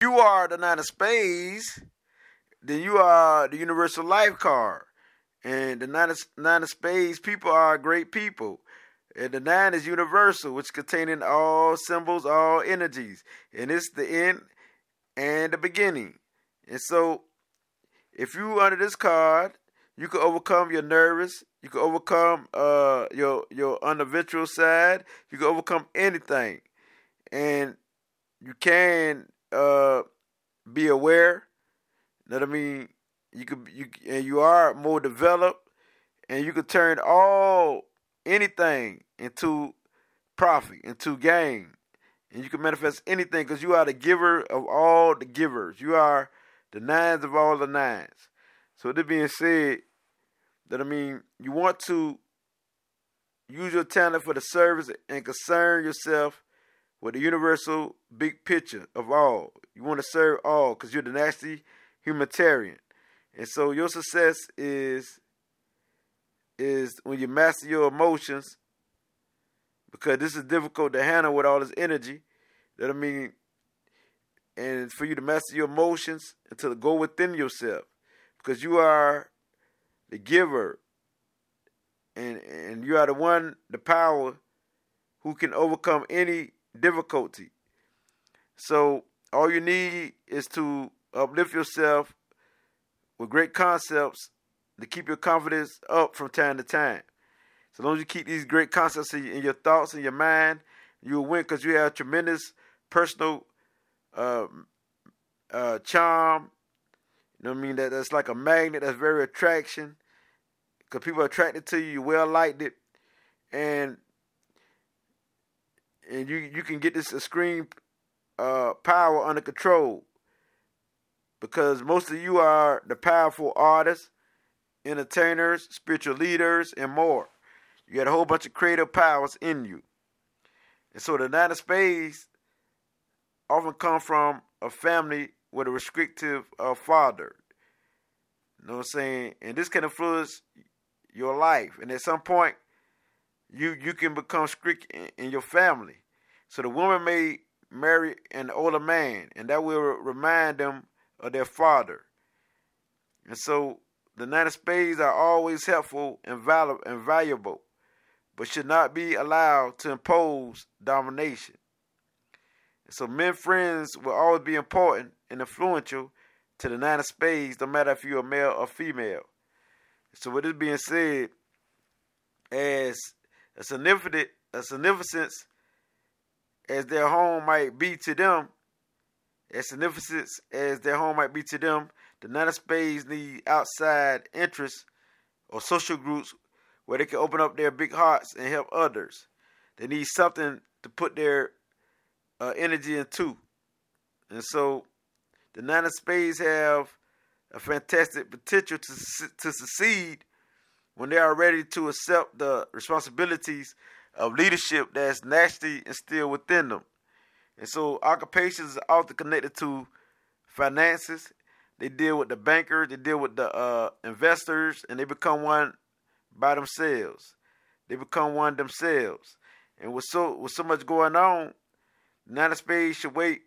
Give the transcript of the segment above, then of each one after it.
you are the nine of spades, then you are the universal life card. And the nine of, nine of spades people are great people. And the nine is universal, which containing all symbols, all energies. And it's the end and the beginning. And so if you under this card, you can overcome your nervous, you can overcome uh your your uneventful side, you can overcome anything. And you can uh be aware. What I mean? You could you and you are more developed and you can turn all anything into profit, into gain. And you can manifest anything because you are the giver of all the givers. You are the nines of all the nines. So that being said, that I mean you want to use your talent for the service and concern yourself with the universal big picture of all. You want to serve all because you're the nasty humanitarian. And so your success is is when you master your emotions because this is difficult to handle with all this energy. That I mean, and for you to master your emotions and to go within yourself because you are the giver and and you are the one the power who can overcome any difficulty so all you need is to uplift yourself with great concepts to keep your confidence up from time to time so long as you keep these great concepts in your thoughts and your mind you'll win because you have tremendous personal uh, uh, charm you know what I mean? That that's like a magnet. That's very attraction. Because people are attracted to you. You well liked it, and and you you can get this screen uh, power under control. Because most of you are the powerful artists, entertainers, spiritual leaders, and more. You got a whole bunch of creative powers in you. And so the nine of spades often come from a family with a restrictive uh, father. You know what I'm saying? And this can influence your life. And at some point, you you can become strict in, in your family. So the woman may marry an older man, and that will remind them of their father. And so the nine of spades are always helpful and, val- and valuable, but should not be allowed to impose domination. So men friends will always be important and influential to the nine of spades, no matter if you're a male or female. So with this being said, as a significant a significance as their home might be to them, as significant as their home might be to them, the nine of spades need outside interests or social groups where they can open up their big hearts and help others. They need something to put their uh, energy into. And so the nine of spades have a fantastic potential to, to succeed when they are ready to accept the responsibilities of leadership that's naturally instilled within them. And so occupations are often connected to finances. They deal with the bankers, they deal with the uh, investors, and they become one by themselves. They become one themselves. And with so with so much going on, Nine of Spades should wait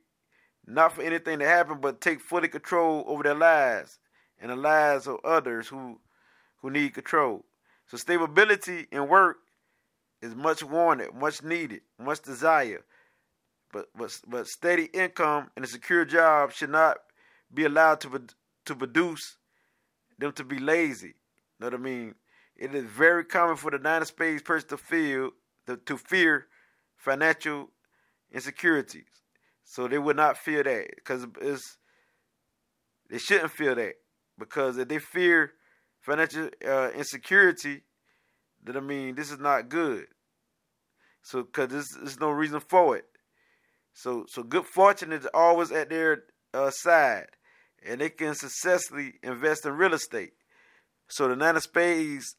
not for anything to happen, but take fully control over their lives and the lives of others who who need control. So stability in work is much wanted, much needed, much desired. But but but steady income and a secure job should not be allowed to to produce them to be lazy. Know what I mean? It is very common for the nine of spades person to feel to, to fear financial insecurities. So they would not feel that because it's they shouldn't feel that because if they fear financial uh, insecurity, then I mean this is not good. So because there's, there's no reason for it. So so good fortune is always at their uh, side, and they can successfully invest in real estate. So the nine of spades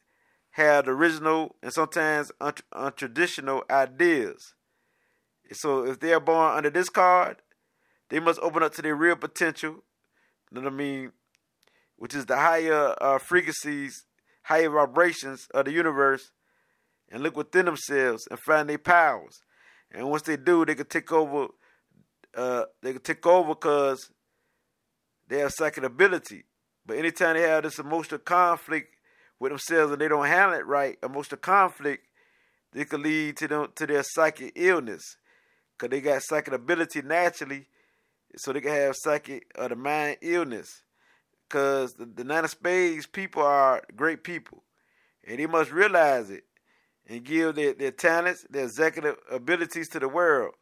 have original and sometimes untraditional ideas. So if they're born under this card, they must open up to their real potential. You know what I mean? Which is the higher uh, frequencies, higher vibrations of the universe, and look within themselves and find their powers. And once they do, they can take over uh, they can take over because they have psychic ability. But anytime they have this emotional conflict with themselves and they don't handle it right, emotional conflict, it could lead to them to their psychic illness. Cause they got psychic ability naturally, so they can have psychic or the mind illness. Cause the, the nine of spades people are great people. And they must realize it and give their, their talents, their executive abilities to the world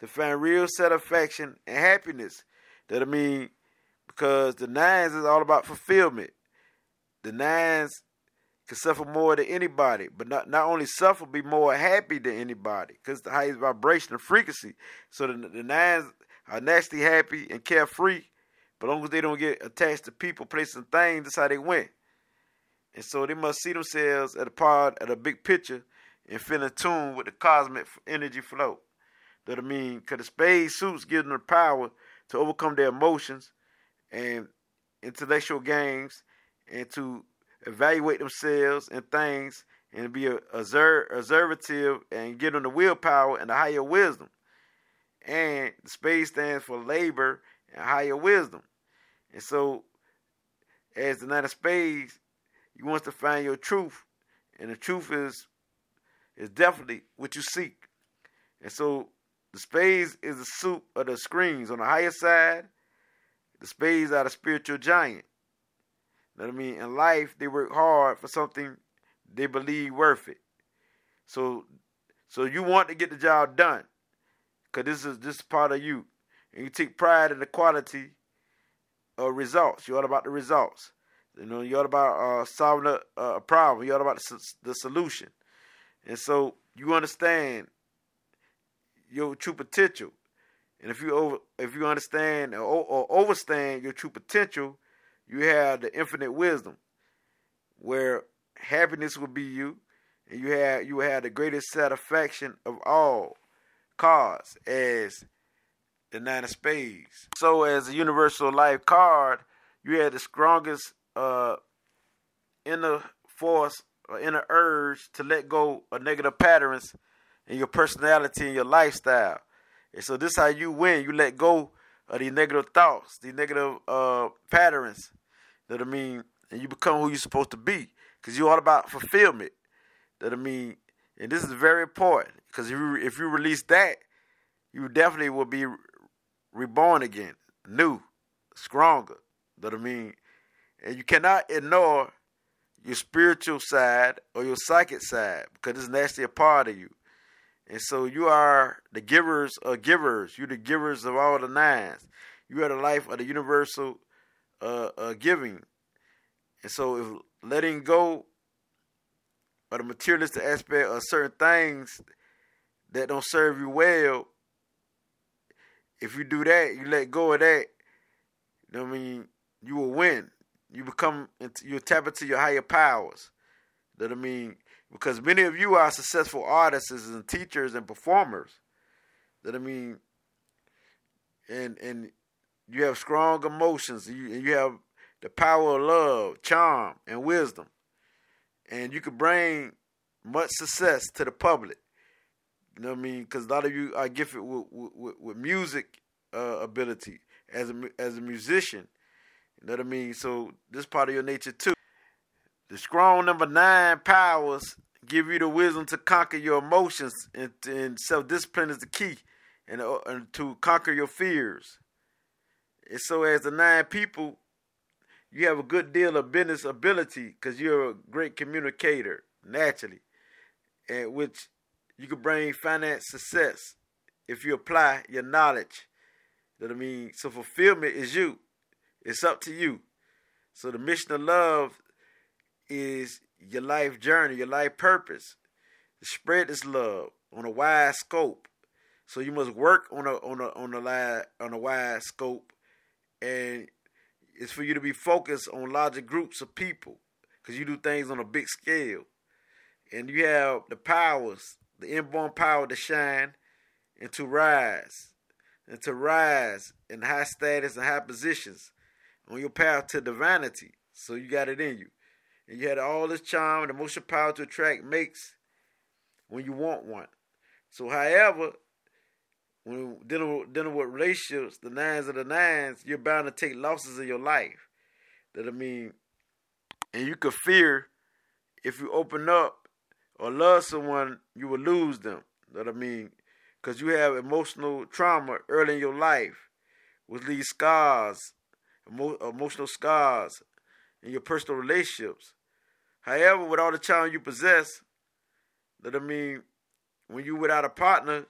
to find real satisfaction and happiness. That I mean, because the nines is all about fulfillment. The nines can suffer more than anybody, but not, not only suffer, be more happy than anybody, because the highest vibration of frequency. So the, the nines are naturally happy and carefree, but long as they don't get attached to people, places, and things, that's how they win. And so they must see themselves at a part at a big picture and feel in tune with the cosmic energy flow. That I mean, because the spade suits give them the power to overcome their emotions and intellectual games and to evaluate themselves and things and be a observative and give them the willpower and the higher wisdom. And the spade stands for labor and higher wisdom. And so, as the Nine of Spades, you want to find your truth, and the truth is is definitely what you seek. And so, the spades is the suit of the screens on the higher side. The spades are the spiritual giant. You know what I mean? In life, they work hard for something they believe worth it. So, so you want to get the job done, cause this is this is part of you, and you take pride in the quality of results. You're all about the results. You know, you're about uh, solving a, a, problem. You're about the, the solution, and so you understand your true potential. And if you over, if you understand or, or overstand your true potential, you have the infinite wisdom, where happiness will be you, and you have you have the greatest satisfaction of all cards as the nine of spades. So as a universal life card, you have the strongest uh, inner force or inner urge to let go of negative patterns in your personality and your lifestyle. And so this is how you win. You let go of these negative thoughts, these negative uh, patterns. That I mean, and you become who you're supposed to be. Because you're all about fulfillment. That I mean, and this is very important. Because if you if you release that, you definitely will be reborn again, new, stronger. That I mean, and you cannot ignore your spiritual side or your psychic side because it's naturally a part of you. And so you are the givers of givers. You're the givers of all the nines. You are the life of the universal uh, uh, giving. And so if letting go of the materialistic aspect of certain things that don't serve you well, if you do that, you let go of that, I mean, you will win. You become, you tap into your higher powers. What I mean? because many of you are successful artists and teachers and performers. That I mean, and and you have strong emotions. You you have the power of love, charm, and wisdom, and you can bring much success to the public. You know what I mean? Because a lot of you are gifted with with, with music uh, ability as a as a musician. You know what I mean? So this part of your nature too. The strong number nine powers give you the wisdom to conquer your emotions, and, and self discipline is the key, and, uh, and to conquer your fears. And so, as the nine people, you have a good deal of business ability because you're a great communicator naturally, and which you can bring finance success if you apply your knowledge. That I mean, so fulfillment is you. It's up to you. So the mission of love is your life journey, your life purpose. Spread this love on a wide scope. So you must work on a on a on a wide on a wide scope, and it's for you to be focused on larger groups of people, because you do things on a big scale, and you have the powers, the inborn power to shine, and to rise, and to rise in high status and high positions on your path to divinity. So you got it in you and you had all this charm and emotional power to attract makes when you want one. So, however, when dealing dealing with relationships, the nines of the nines, you're bound to take losses in your life. That I mean, and you could fear if you open up or love someone, you will lose them. That I mean, because you have emotional trauma early in your life, which leaves scars, emo- emotional scars in your personal relationships. However, with all the charm you possess, that I mean, when you're without a partner,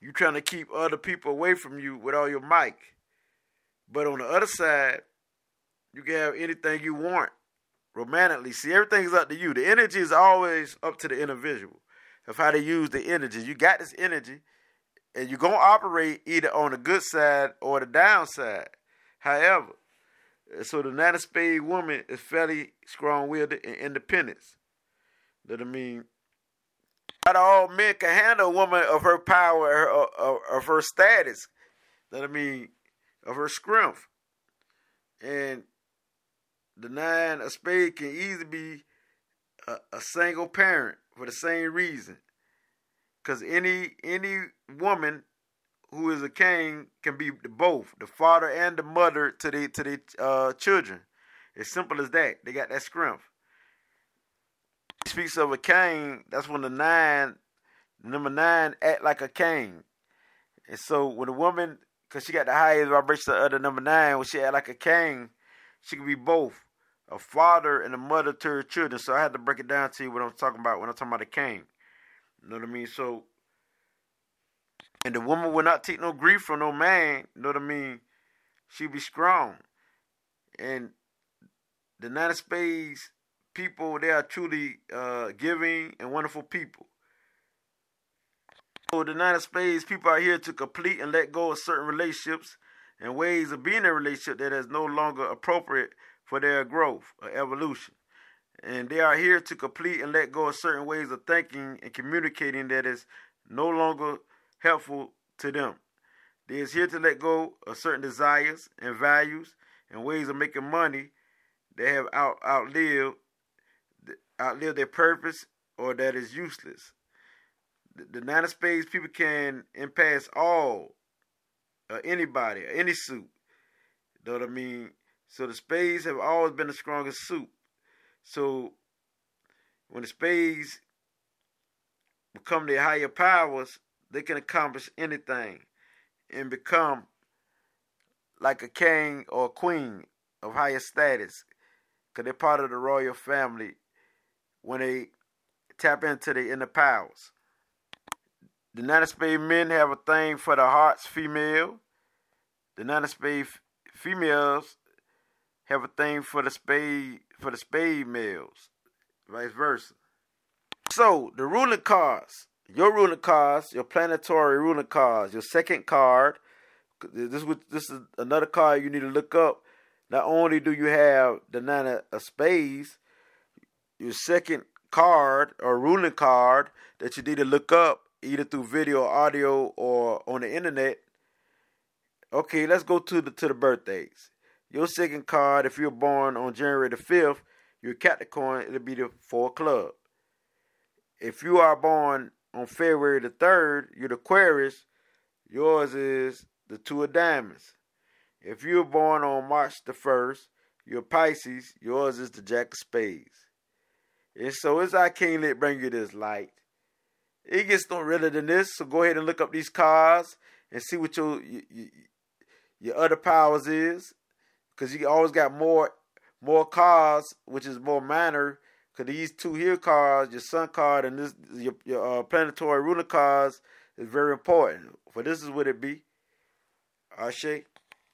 you're trying to keep other people away from you with all your mic. But on the other side, you can have anything you want romantically. See, everything's up to you. The energy is always up to the individual of how they use the energy. You got this energy, and you're gonna operate either on the good side or the downside. However, so the nine of spade woman is fairly strong-willed and independent. That I mean, not all men can handle a woman of her power, of, uh, of, of her status. That I mean, of her strength. And the nine of spade can easily be a, a single parent for the same reason. Because any any woman who is a king can be both the father and the mother to the to the uh, children. As simple as that. They got that strength. speaks of a king. That's when the nine, number nine, act like a king. And so when a woman, because she got the highest vibration of the number nine, when she act like a king, she can be both a father and a mother to her children. So I had to break it down to you what I'm talking about when I'm talking about a king. Know what I mean? So, and the woman will not take no grief from no man. Know what I mean? She be strong. And the Nine of Spades people, they are truly uh, giving and wonderful people. So the Nine of Spades people are here to complete and let go of certain relationships and ways of being in a relationship that is no longer appropriate for their growth or evolution. And they are here to complete and let go of certain ways of thinking and communicating that is no longer helpful to them. They is here to let go of certain desires and values and ways of making money that have out, outlived outlived their purpose or that is useless. The, the nine of spades people can impasse all uh, anybody, any suit. You know what I mean? So the spades have always been the strongest suit. So when the spades become their higher powers, they can accomplish anything and become like a king or a queen of higher status because they're part of the royal family when they tap into the inner powers. The nine of spade men have a thing for the heart's female. The nine of spade females have a thing for the spade for the spade males, vice versa. So the ruling cards, your ruling cards, your planetary ruling cards, your second card. This this is another card you need to look up. Not only do you have the nine of spades, your second card or ruling card that you need to look up either through video, audio, or on the internet. Okay, let's go to the to the birthdays. Your second card, if you're born on January the 5th, your Capricorn, it'll be the four club. If you are born on February the 3rd, you're the Aquarius, yours is the two of diamonds. If you're born on March the 1st, you're Pisces, yours is the Jack of Spades. And so as I can't let bring you this light. It gets no realer than this, so go ahead and look up these cards and see what your your, your other powers is because you always got more more cards, which is more minor. Because these two here cards, your sun card and this your, your uh, planetary ruler cards, is very important. For this is what it be. Ashe.